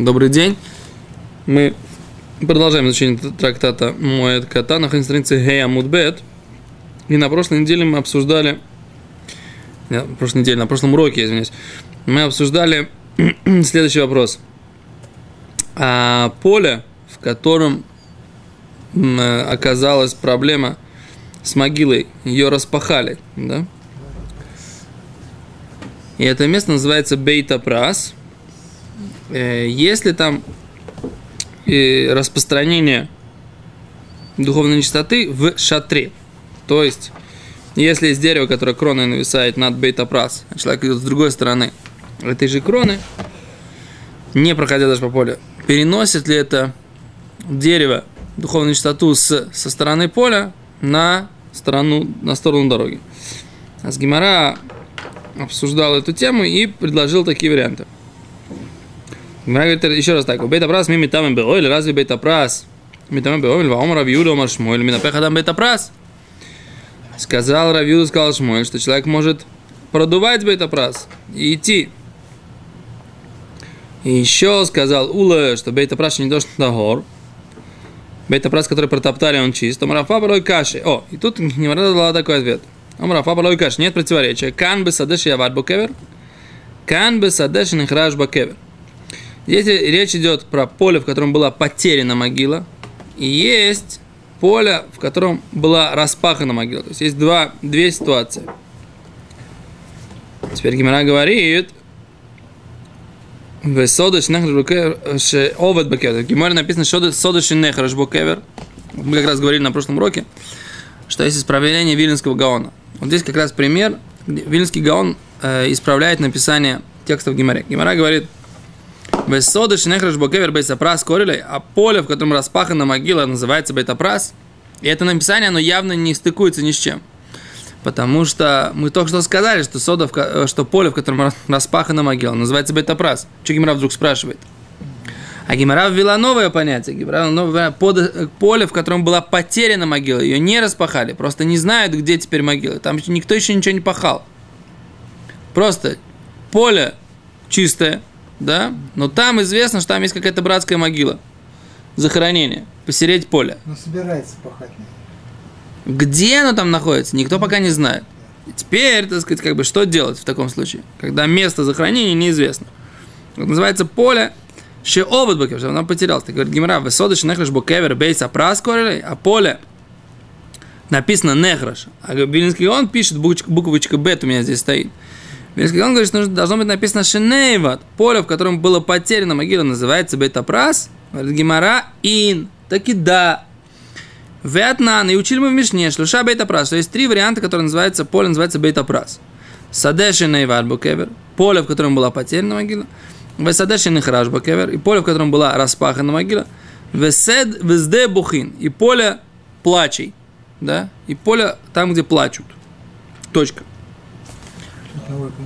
Добрый день. Мы продолжаем изучение трактата Моэт Кота на странице Гея Мудбет. И на прошлой неделе мы обсуждали... Нет, на прошлой неделе, на прошлом уроке, извиняюсь. Мы обсуждали следующий вопрос. А поле, в котором оказалась проблема с могилой, ее распахали, да? И это место называется Бейта Прас. Э, если там э, распространение духовной нечистоты в шатре, то есть, если есть дерево, которое кроной нависает над бейтапрас, а человек идет с другой стороны этой же кроны, не проходя даже по полю, переносит ли это дерево духовную нечистоту с, со стороны поля на сторону, на сторону дороги. А с Гимара обсуждал эту тему и предложил такие варианты. Говорит еще раз так. Бейта прас мими там или разве бейта прас? Митам беойль, ваом равьюда омар шмуэль, минапех адам бейта прас. Сказал Равьюда, сказал Шмуэль, что человек может продувать бейта прас и идти. И еще сказал Ула, что бейта прас не должен на гор. Бейта прас, который протоптали, он чист. Омарафа барой каши. О, и тут не дала такой ответ. Омарафа барой каши. Нет противоречия. Кан бы садеш яват букевер. Кан бы садеш нехраж бакевер. Здесь речь идет про поле, в котором была потеряна могила, и есть поле, в котором была распахана могила. То есть есть два, две ситуации. Теперь Гимара говорит, в Содыш Нехраш. В Гимаре написано Содыш Нехраш Бакевер. Мы как раз говорили на прошлом уроке, что есть исправление Вильнинского Гаона. Вот здесь как раз пример. Вильнинский Гаон э, исправляет написание текстов Гимаре. Гимара говорит – Весода шинехраш бокевер бейсапрас корилей, а поле, в котором распахана могила, называется бейтапрас. И это написание, оно явно не стыкуется ни с чем. Потому что мы только что сказали, что, сода, в, что поле, в котором распахана могила, называется бетапрас. Что Гимара вдруг спрашивает? А Гимара ввела новое понятие. Гимара новое под, поле, в котором была потеряна могила. Ее не распахали. Просто не знают, где теперь могила. Там никто еще ничего не пахал. Просто поле чистое, да, но там известно, что там есть какая-то братская могила, захоронение, посереть поле. Но собирается пахать. Где оно там находится, никто пока не знает. И теперь, так сказать, как бы, что делать в таком случае, когда место захоронения неизвестно. Это называется поле Ще овод бокевер, что он потерялся. Так говорит Гимара, высодыш нехраш бокевер бейс апрас а поле написано нехраш. А Билинский он пишет, буквочка бет у меня здесь стоит. Он говорит, что должно быть написано Шенейват. Поле, в котором было потеряно могила, называется Бетапрас. Говорит Гимара Ин. Таки да. Вятнан. И учили мы в Мишне, шлюша Бетапрас. То есть три варианта, которые называются, поле называется Бетапрас. Саде Шенейват Букевер. Поле, в котором была потеряна могила. Весаде Шенехраш Букевер. И поле, в котором была распахана могила. Весед Везде Бухин. И поле плачей. Да? И поле там, где плачут. Точка.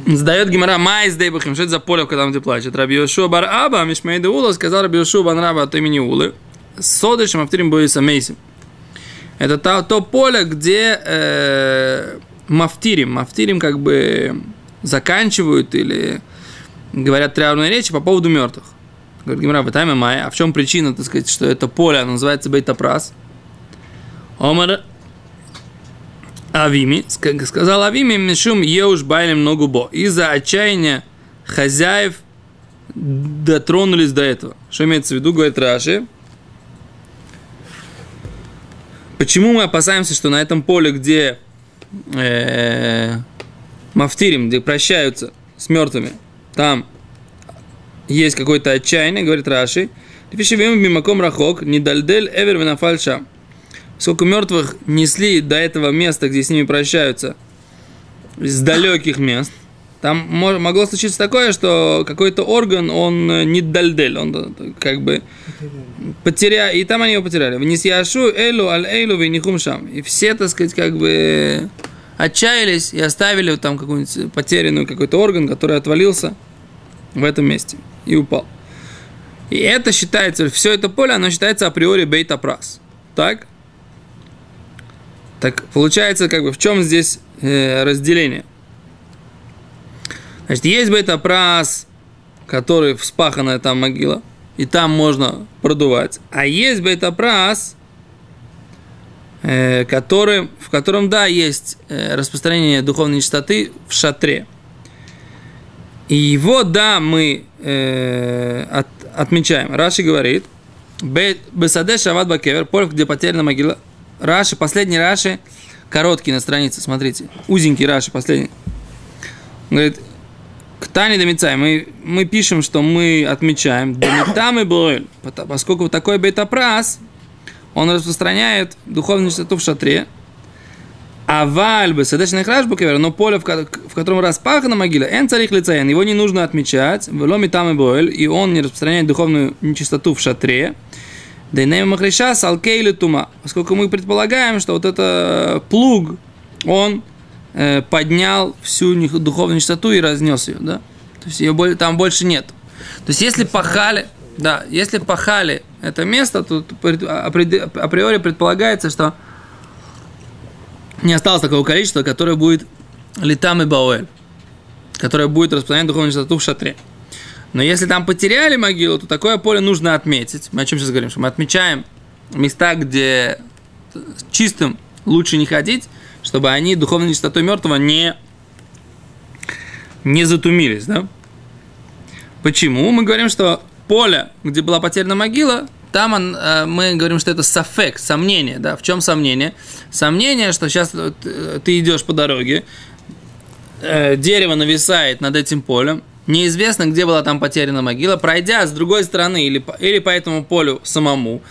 Сдает Гимара Майс Дейбахим. Что это за поле, когда он где плачет? Раби Йошуа бар Аба, Мишмейда Ула, сказал Раби Йошуа бан Раба от имени Улы. Содышем Авторим Боиса Мейсим. Это то, то поле, где э, мафтирим. Мафтирим как бы заканчивают или говорят траурные речи по поводу мертвых. Говорит Гимара, в тайме мая. А в чем причина, так сказать, что это поле, оно называется Бейтапрас? Омар Авими, сказал Авими, Мишум Еуш Байлем Ногубо. Из-за отчаяния хозяев дотронулись до этого. Что имеется в виду, говорит Раши. Почему мы опасаемся, что на этом поле, где э, мафтирим, где прощаются с мертвыми, там есть какое-то отчаяние, говорит Раши. Пишем мимаком рахок, не дальдель эвер венафальшам сколько мертвых несли до этого места, где с ними прощаются, из далеких мест, там могло случиться такое, что какой-то орган, он э, не дальдель, он э, как бы потерял, и там они его потеряли. Вниз яшу элю аль элю винихум шам. И все, так сказать, как бы отчаялись и оставили там какую-нибудь потерянную какой-то орган, который отвалился в этом месте и упал. И это считается, все это поле, оно считается априори бейта прас. Так? Так получается, как бы в чем здесь э, разделение? Значит, есть бета-прас, который вспаханная там могила, и там можно продувать. А есть бейтапрас, э, который, в котором, да, есть э, распространение духовной чистоты в шатре. И его, да, мы э, от, отмечаем. Раши говорит, Бесаде Шават Бакевер, поле, где потеряна могила. Раши, последний Раши, короткий на странице, смотрите. Узенький Раши, последний. Говорит, к Тане Домицай мы, мы пишем, что мы отмечаем Домитам и Боэль, поскольку такой бетапрас, он распространяет духовную чистоту в шатре, а вальбы, садочный храш букевер, но поле, в, в котором распахана могила, эн царих лицаен, его не нужно отмечать, веломи там и боэль, и он не распространяет духовную нечистоту в шатре, и махриша салкейли тума, поскольку мы предполагаем, что вот это плуг, он э, поднял всю духовную чистоту и разнес ее, да? То есть ее там больше нет. То есть если пахали, да, если пахали это место, то априори предполагается, что не осталось такого количества, которое будет летам и бауэль, которое будет распространять духовную чистоту в шатре. Но если там потеряли могилу, то такое поле нужно отметить. Мы о чем сейчас говорим? Что мы отмечаем места, где чистым лучше не ходить, чтобы они духовной чистотой мертвого не, не затумились. Да? Почему? Мы говорим, что поле, где была потеряна могила, там он, э, мы говорим, что это сафек, сомнение. Да? В чем сомнение? Сомнение, что сейчас ты идешь по дороге, э, дерево нависает над этим полем, неизвестно, где была там потеряна могила, пройдя с другой стороны или, или по этому полю самому,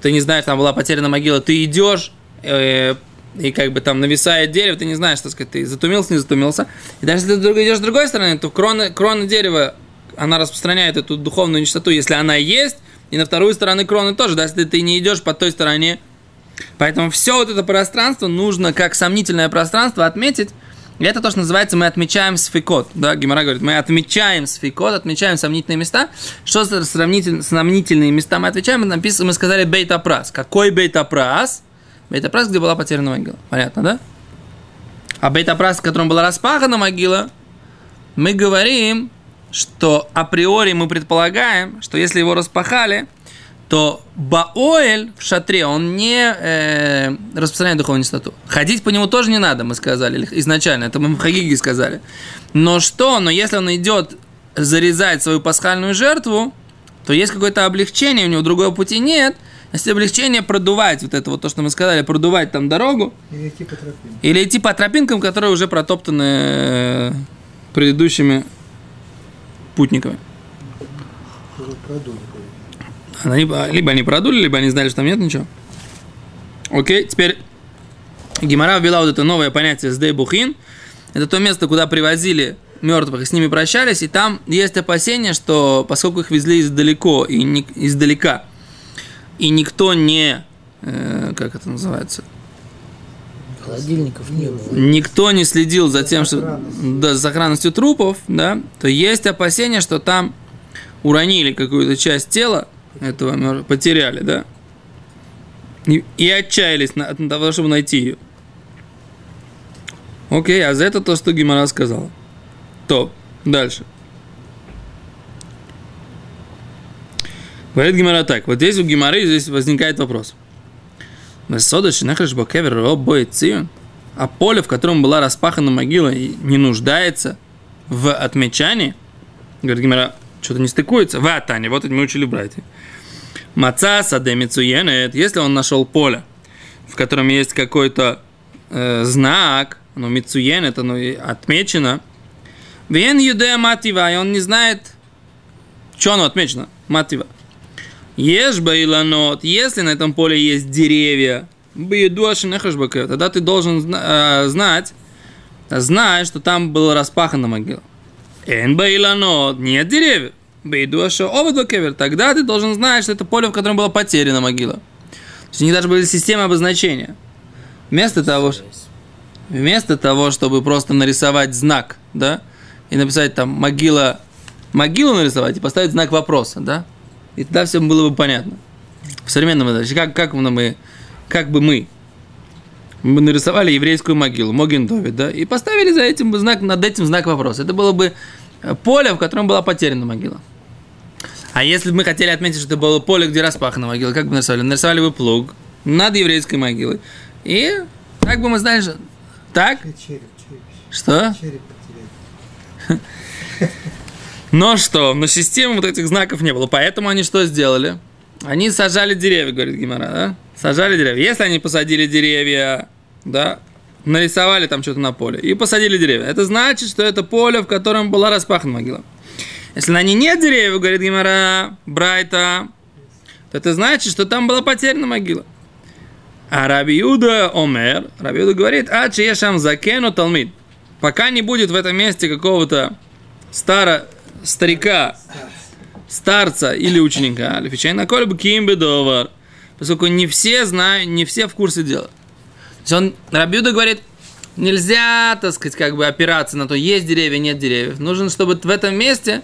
ты не знаешь, там была потеряна могила, ты идешь, э, и как бы там нависает дерево, ты не знаешь, что сказать, ты затумился, не затумился. И даже если ты идешь с другой стороны, то крона, крона дерева, она распространяет эту духовную нечистоту, если она есть, и на вторую сторону кроны тоже, да, если ты не идешь по той стороне. Поэтому все вот это пространство нужно как сомнительное пространство отметить. И это то, что называется, мы отмечаем сфикот. Да, Гимара говорит, мы отмечаем сфикот, отмечаем сомнительные места. Что за сравнитель, сомнительные места мы отмечаем? Мы, написано, мы сказали бейтапрас. Какой бейтапрас? Бейтапрас, где была потеряна могила. Понятно, да? А бейтапрас, в котором была распахана могила, мы говорим, что априори мы предполагаем, что если его распахали, то Баоэль в шатре, он не э, распространяет духовную чистоту. Ходить по нему тоже не надо, мы сказали изначально, это мы в Хагиге сказали. Но что, но если он идет зарезать свою пасхальную жертву, то есть какое-то облегчение, у него другого пути нет. Если облегчение продувать, вот это вот то, что мы сказали, продувать там дорогу. Или идти по тропинкам. Или идти по тропинкам, которые уже протоптаны э, предыдущими путниками. Они, либо они продули, либо они знали, что там нет ничего. Окей, теперь Гимара ввела вот это новое понятие «сдей бухин». Это то место, куда привозили мертвых и с ними прощались, и там есть опасение, что поскольку их везли издалеко и не, издалека, и никто не, э, как это называется, Холодильников не было. Никто не следил за тем, что да, за сохранностью трупов, да, то есть опасение, что там уронили какую-то часть тела этого потеряли, да, и, и отчаялись на, на того, чтобы найти ее. Окей, а за это то, что Гимара сказала. То, дальше. Говорит Гимара так. Вот здесь у Гимары здесь возникает вопрос. А поле, в котором была распахана могила, не нуждается в отмечании. Говорит Гимара, что-то не стыкуется. В Атане, вот это мы учили братья. Маца саде если он нашел поле, в котором есть какой-то э, знак, оно мицуенет, оно отмечено, Вен юдея матива, и он не знает, что оно отмечено, матива. Ешь баиланот, если на этом поле есть деревья, тогда ты должен э, знать, знать, что там была распахана могила. Эн баиланот, нет деревьев. Бейдуаша обидвакевер, тогда ты должен знать, что это поле, в котором была потеряна могила. То есть у них даже были системы обозначения. Вместо того, вместо того, чтобы просто нарисовать знак, да, и написать там могила, могилу нарисовать и поставить знак вопроса, да, и тогда все было бы понятно. В современном как, как, мы, как бы мы, мы нарисовали еврейскую могилу, Моген Довид, да, и поставили за этим знак, над этим знак вопроса. Это было бы поле, в котором была потеряна могила. А если бы мы хотели отметить, что это было поле, где распахана могила, как бы нарисовали? Нарисовали бы плуг над еврейской могилой. И так бы мы знали, что... Так? Череп, череп. Что? Череп. Но что? Но системы вот этих знаков не было. Поэтому они что сделали? Они сажали деревья, говорит Гимара, да? Сажали деревья. Если они посадили деревья, да, нарисовали там что-то на поле и посадили деревья, это значит, что это поле, в котором была распахана могила. Если на ней нет деревьев, говорит Гимара, Брайта, то это значит, что там была потеряна могила. А Раби Юда Омер, Раби Юда говорит, а чешам закену талмид. Пока не будет в этом месте какого-то стара, старика, старца или ученика, лифичай на колебу кимбедовар, поскольку не все знают, не все в курсе дела. То есть он, Рабиуда говорит, нельзя, так сказать, как бы опираться на то, есть деревья, нет деревьев. Нужно, чтобы в этом месте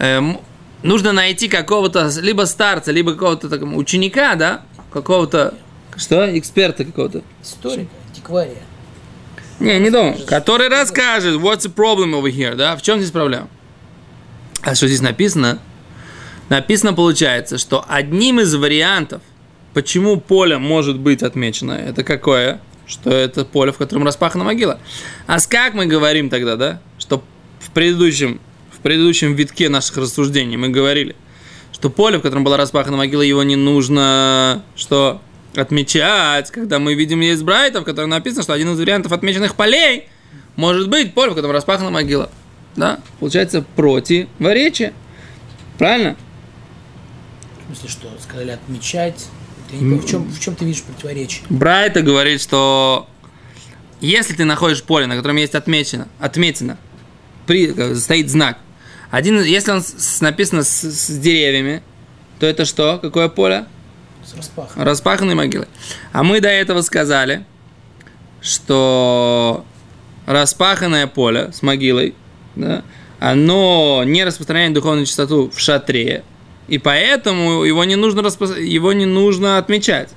эм, нужно найти какого-то либо старца, либо какого-то такого ученика, да, какого-то, что, эксперта какого-то. Историка, антиквария. Не, не думаю. Который расскажет, what's the problem over here, да, в чем здесь проблема. А что здесь написано? Написано, получается, что одним из вариантов, почему поле может быть отмечено, это какое? Что это поле, в котором распахана могила. А с как мы говорим тогда, да? Что в предыдущем, в предыдущем витке наших рассуждений мы говорили, что поле, в котором была распахана могила, его не нужно, что отмечать, когда мы видим есть брайтов, в котором написано, что один из вариантов отмеченных полей может быть поле, в котором распахана могила. Да? Получается противоречие. Правильно? В смысле, что сказали отмечать. Я не понимаю, в чем, в чем ты видишь противоречие? Брайта говорит, что если ты находишь поле, на котором есть отмечено, отметено, при, э, стоит знак, один, если он с- написано с, с деревьями, то это что? Какое поле? С распахом. Распаханные могилы. А мы до этого сказали, что распаханное поле с могилой, да, оно не распространяет духовную чистоту в шатре, и поэтому его не нужно, распро- его не нужно отмечать.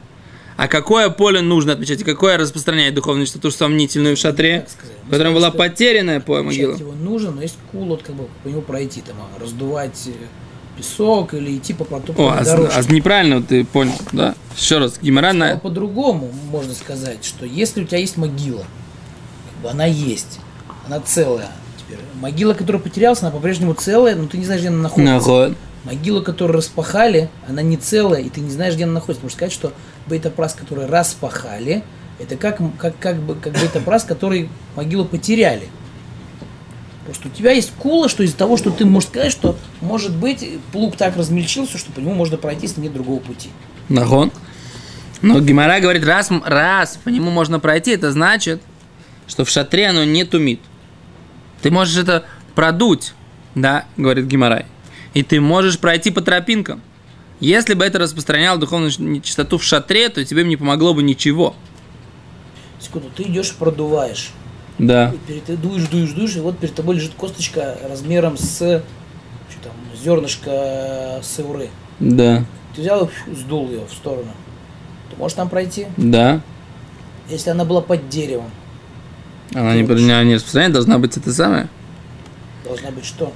А какое поле нужно отмечать, и какое распространяет духовную чистоту сомнительную в шатре? Мы в котором была потерянная по могила? его нужно, но есть кулот, как бы по нему пройти, там, а, раздувать э, песок или идти по плоту О, а, дорожке. а неправильно ты понял, да? Еще раз, Гимара на... по-другому можно сказать, что если у тебя есть могила, как бы она есть, она целая. Теперь, могила, которая потерялась, она по-прежнему целая, но ты не знаешь, где она находится. Наход. Могила, которую распахали, она не целая, и ты не знаешь, где она находится. Можно сказать, что бета-прас, который распахали, это как, как, как, бы, как бета-прас, который могилу потеряли. Просто у тебя есть кула, что из-за того, что ты можешь сказать, что, может быть, плуг так размельчился, что по нему можно пройти, если нет другого пути. Нахон. Но Гимара говорит, раз, раз по нему можно пройти, это значит, что в шатре оно не тумит. Ты можешь это продуть, да, говорит Гимарай. И ты можешь пройти по тропинкам. Если бы это распространяло духовную чистоту в шатре, то тебе бы не помогло бы ничего. Секунду, ты идешь продуваешь. Да. И перед, ты дуешь, дуешь, дуешь, и вот перед тобой лежит косточка размером с что там, зернышко сауры. Да. Ты взял и сдул ее в сторону. Ты можешь там пройти? Да. Если она была под деревом, Она не, не, не распространяет, должна быть это самое. должна быть что?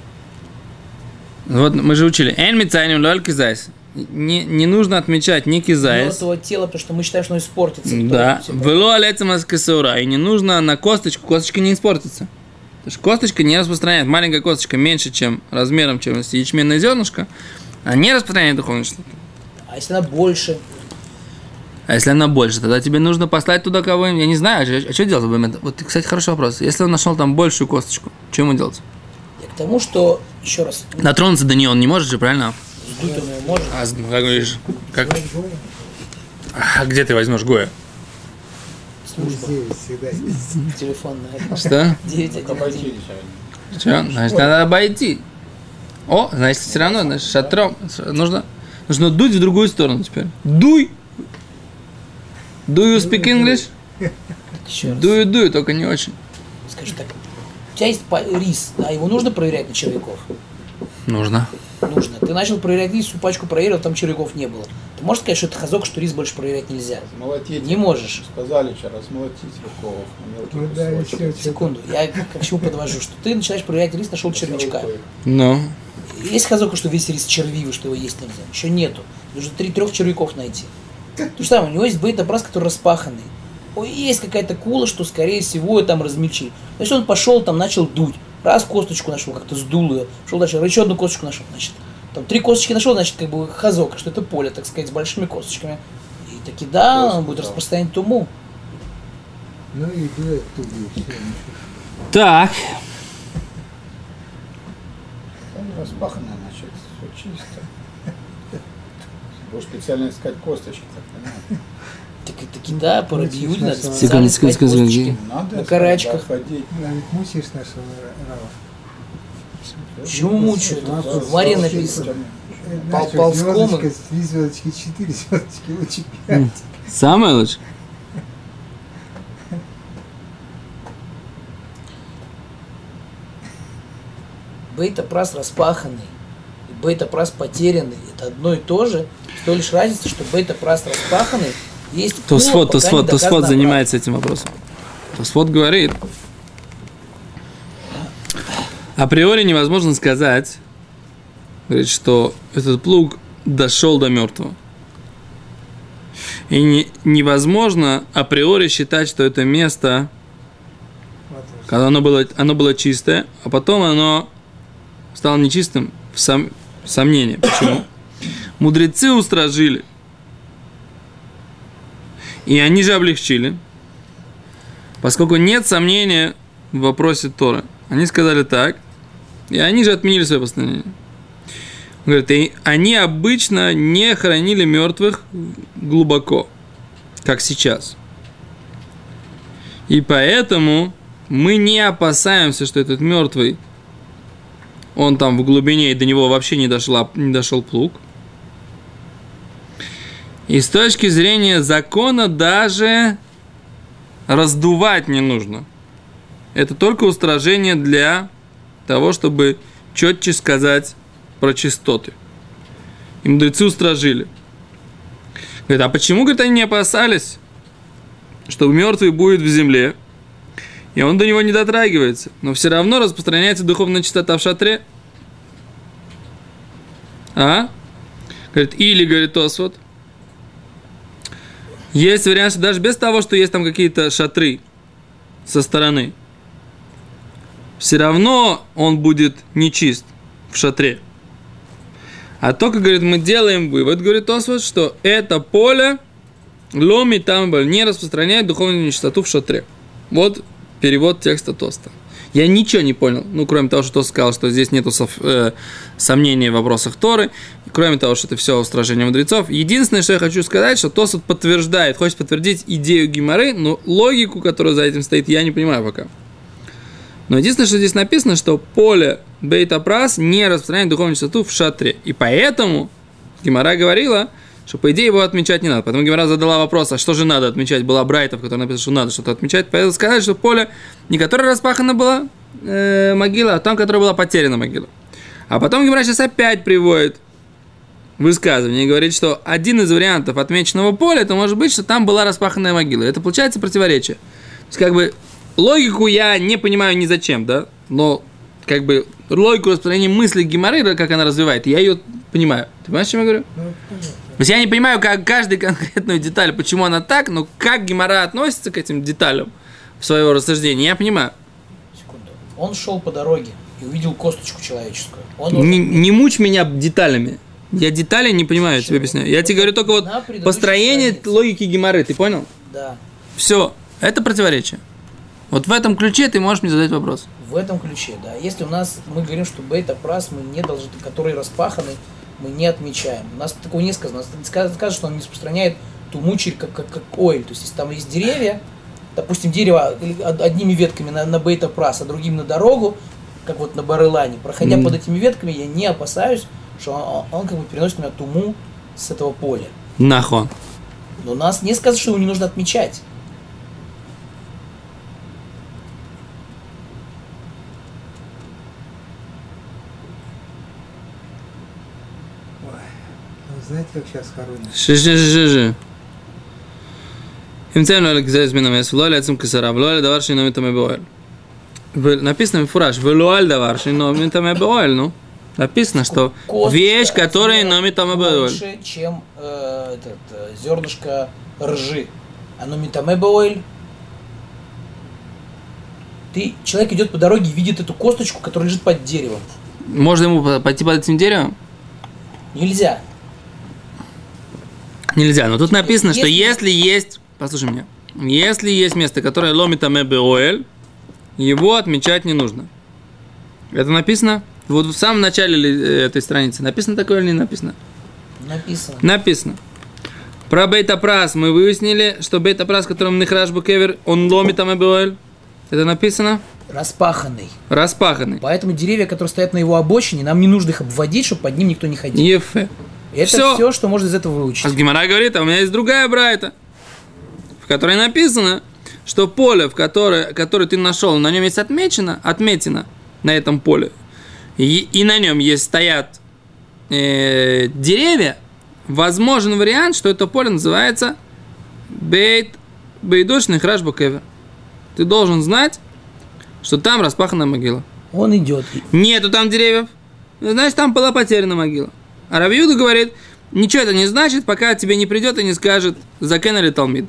Вот мы же учили. Эн мицайним лоль кизайс. Не, не нужно отмечать ни кизайс. Мертвого тела, потому что мы считаем, что оно испортится. Да, Кто- вело алецем касаура. И не нужно на косточку, косточка не испортится. Потому что косточка не распространяет, маленькая косточка меньше, чем размером, чем ячменное зернышко, она не распространяет духовную чистоту. А если она больше? А если она больше, тогда тебе нужно послать туда кого-нибудь, я не знаю, а, что делать в момент? Вот, кстати, хороший вопрос. Если он нашел там большую косточку, что ему делать? Я к тому, что, еще раз, Дотронуться до нее он не может же, правильно? сдуть он ее может. А, как говоришь, как... А где ты возьмешь Гоя? Служба. Телефонная. Что? 911. Что? Значит, надо обойти. О, значит, все равно, значит, шатром. Нужно, нужно дуть в другую сторону теперь. Дуй! Do you speak English? Еще раз. Do you do, только не очень. Скажи так. У тебя есть рис, да, его нужно проверять на червяков? Нужно. Нужно. Ты начал проверять рис, всю пачку проверил, там червяков не было. Ты можешь сказать, что это хазок, что рис больше проверять нельзя? Молотить. Не можешь. Сказали вчера, размолотить руков Ну да, что-то. Секунду, я к чему подвожу, что ты начинаешь проверять рис, нашел червячка. Ну. Есть хазока, что весь рис червивый, что его есть нельзя. Еще нету. Нужно три трех червяков найти. То же самое, у него есть бейт-образ, который распаханный. Ой, есть какая-то кула, что, скорее всего, там размельчи. То есть он пошел, там начал дуть. Раз косточку нашел, как-то сдул ее. Шел дальше, еще одну косточку нашел, значит. Там три косточки нашел, значит, как бы хазока, что это поле, так сказать, с большими косточками. И таки да, он будет распространять туму. Ну и дует тубу, все. Так, Там распахано, значит, все чисто. Будешь специально искать косточки, так понятно. Так, Иуде надо секунду, секунду, секунду, На карачках. Навіть мучаєш нашого Рава. Почему мучают? Это а В Маре написано. Пол- ползком три звездочки, четыре звездочки, лучше пять. самое лучшее. Бейта-прас распаханный и бейта-прас потерянный – это одно и то же. С той лишь разница, что бейта-прас распаханный есть Тосфот, Тосфот, Тосфот занимается этим вопросом. Тосфот говорит, априори невозможно сказать, говорит, что этот плуг дошел до мертвого. И не- невозможно априори считать, что это место, когда оно было, оно было чистое, а потом оно стало нечистым в сом- сомнение. Почему? Мудрецы устражили. И они же облегчили. Поскольку нет сомнения в вопросе Торы. Они сказали так. И они же отменили свое постановление. Он Говорит, и они обычно не хоронили мертвых глубоко, как сейчас. И поэтому мы не опасаемся, что этот мертвый, он там в глубине, и до него вообще не, дошла, не дошел плуг. И с точки зрения закона даже раздувать не нужно. Это только устражение для того, чтобы четче сказать про чистоты. И мудрецы устражили. Говорит, а почему, говорит, они не опасались, что мертвый будет в земле, и он до него не дотрагивается, но все равно распространяется духовная чистота в шатре? А? Говорит, или, говорит Тосфот, есть вариант, что даже без того, что есть там какие-то шатры со стороны, все равно он будет нечист в шатре. А только, говорит, мы делаем вывод, говорит Освальд, что это поле ломи там не распространяет духовную нечистоту в шатре. Вот перевод текста Тоста. Я ничего не понял, ну, кроме того, что Тост сказал, что здесь нету сов- э, сомнений в вопросах Торы, кроме того, что это все устражение мудрецов. Единственное, что я хочу сказать, что Тост подтверждает, хочет подтвердить идею Гимары, но логику, которая за этим стоит, я не понимаю пока. Но единственное, что здесь написано, что поле Бейтапрас не распространяет духовную чистоту в шатре. И поэтому Гимара говорила, что по идее его отмечать не надо. Поэтому Гимара задала вопрос, а что же надо отмечать? Была Брайта, в которой написано, что надо что-то отмечать. Поэтому сказали, что поле, не которое распахана была э, могила, а там, которая была потеряна могила. А потом Гимара сейчас опять приводит высказывание говорит, что один из вариантов отмеченного поля, это может быть, что там была распаханная могила. Это получается противоречие. То есть, как бы, логику я не понимаю ни зачем, да, но, как бы, логику распространения мысли Гимары, как она развивает, я ее понимаю. Ты понимаешь, о чем я говорю? Ну. То есть я не понимаю, как каждую конкретную деталь, почему она так, но как Гимара относится к этим деталям в своего рассуждения, я понимаю. Секунду. Он шел по дороге и увидел косточку человеческую. Он уже- Не, не мучь меня деталями. Я детали не понимаю, я тебе объясняю. Я тебе говорю только вот построение странице. логики Гимары, ты понял? Да. Все, это противоречие. Вот в этом ключе ты можешь мне задать вопрос. В этом ключе, да. Если у нас, мы говорим, что бейта прас мы не должны, который распаханы, мы не отмечаем. У нас такого не сказано. У нас сказано, что он не распространяет ту мучерь, как, как, как ойль. То есть, если там есть деревья, допустим, дерево одними ветками на, на бейта прас, а другими на дорогу, как вот на Барылане, проходя Мгм. под этими ветками, я не опасаюсь, что он, он, как бы переносит меня туму с этого поля. Нахуй. Но нас не сказано, что его не нужно отмечать. Ну, знаете, как сейчас хоронят? Ши-ши-ши-ши. Имцем лоля кзерис минам ес, лоля яцим кесара, лоля давар шином. Написано в фураж, в лоэль давар шином итаме боэль, ну. Написано, что Косточка вещь, которая номит там. Больше, чем э, этот, э, зернышко ржи. А номитамебоэль ты, человек идет по дороге и видит эту косточку, которая лежит под деревом. Можно ему по- пойти под этим деревом? Нельзя. Нельзя, но тут написано, что Если- если есть, послушай меня, если есть место, которое ломит амебеоэль, его отмечать не нужно. Это написано? Вот в самом начале э, этой страницы. Написано такое или не написано? Написано. Написано. Про бейтапрас мы выяснили, что бейтапрас, которым нихраш букевер, он ломит амебеоэль. Это написано? Распаханный. Распаханный. Поэтому деревья, которые стоят на его обочине, нам не нужно их обводить, чтобы под ним никто не ходил. Ефе. Это всё. все, что можно из этого выучить. А Гимара говорит, а у меня есть другая брайта, в которой написано, что поле, в которое, которое ты нашел, на нем есть отмечено, отметено на этом поле, и, и на нем есть стоят э, деревья, возможен вариант, что это поле называется бейт бейдошный храш букевер. Ты должен знать, что там распахана могила. Он идет. Нету там деревьев. Значит, там была потеряна могила. А Равиуда говорит, ничего это не значит, пока тебе не придет и не скажет, закен или талмид.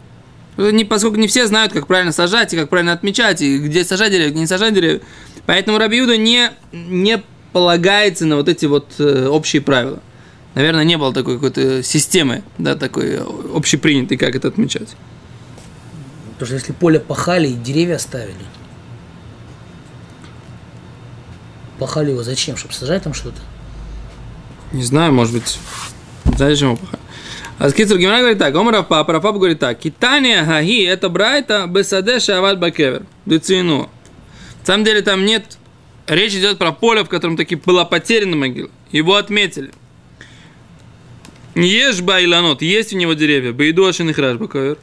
Поскольку не все знают, как правильно сажать и как правильно отмечать, и где сажать деревья, где не сажать деревья. Поэтому Рабиуда не, не полагается на вот эти вот э, общие правила. Наверное, не было такой какой-то системы, да, такой э, общепринятой, как это отмечать. Потому что если поле пахали и деревья оставили. Пахали его зачем? Чтобы сажать там что-то? Не знаю, может быть, знаешь, чему пахать. А Скицер Гимара говорит так, Омар Папа, Рафап говорит так, Китания Хаги, это Брайта, Бесаде Шават Бакевер, Децину. На самом деле там нет, речь идет про поле, в котором таки была потеряна могила. Его отметили. Ешь байланот, есть у него деревья, Бейду Ашинихраш Бакевер.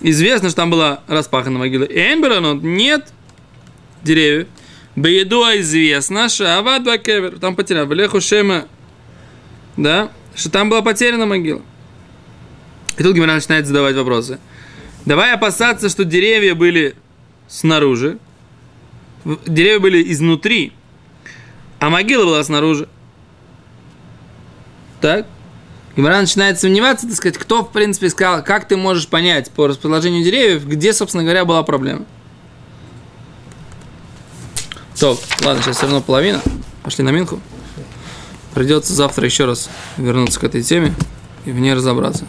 Известно, что там была распахана могила. Эмберанот нет деревьев. Бейдуа известно, Шават Бакевер. Там потерял. Леху Шема. Да? Что там была потеряна могила. И тут Гимара начинает задавать вопросы. Давай опасаться, что деревья были снаружи. Деревья были изнутри. А могила была снаружи. Так? Гимара начинает сомневаться, так сказать, кто, в принципе, сказал, как ты можешь понять по расположению деревьев, где, собственно говоря, была проблема. То, ладно, сейчас все равно половина. Пошли на минку. Придется завтра еще раз вернуться к этой теме и в ней разобраться.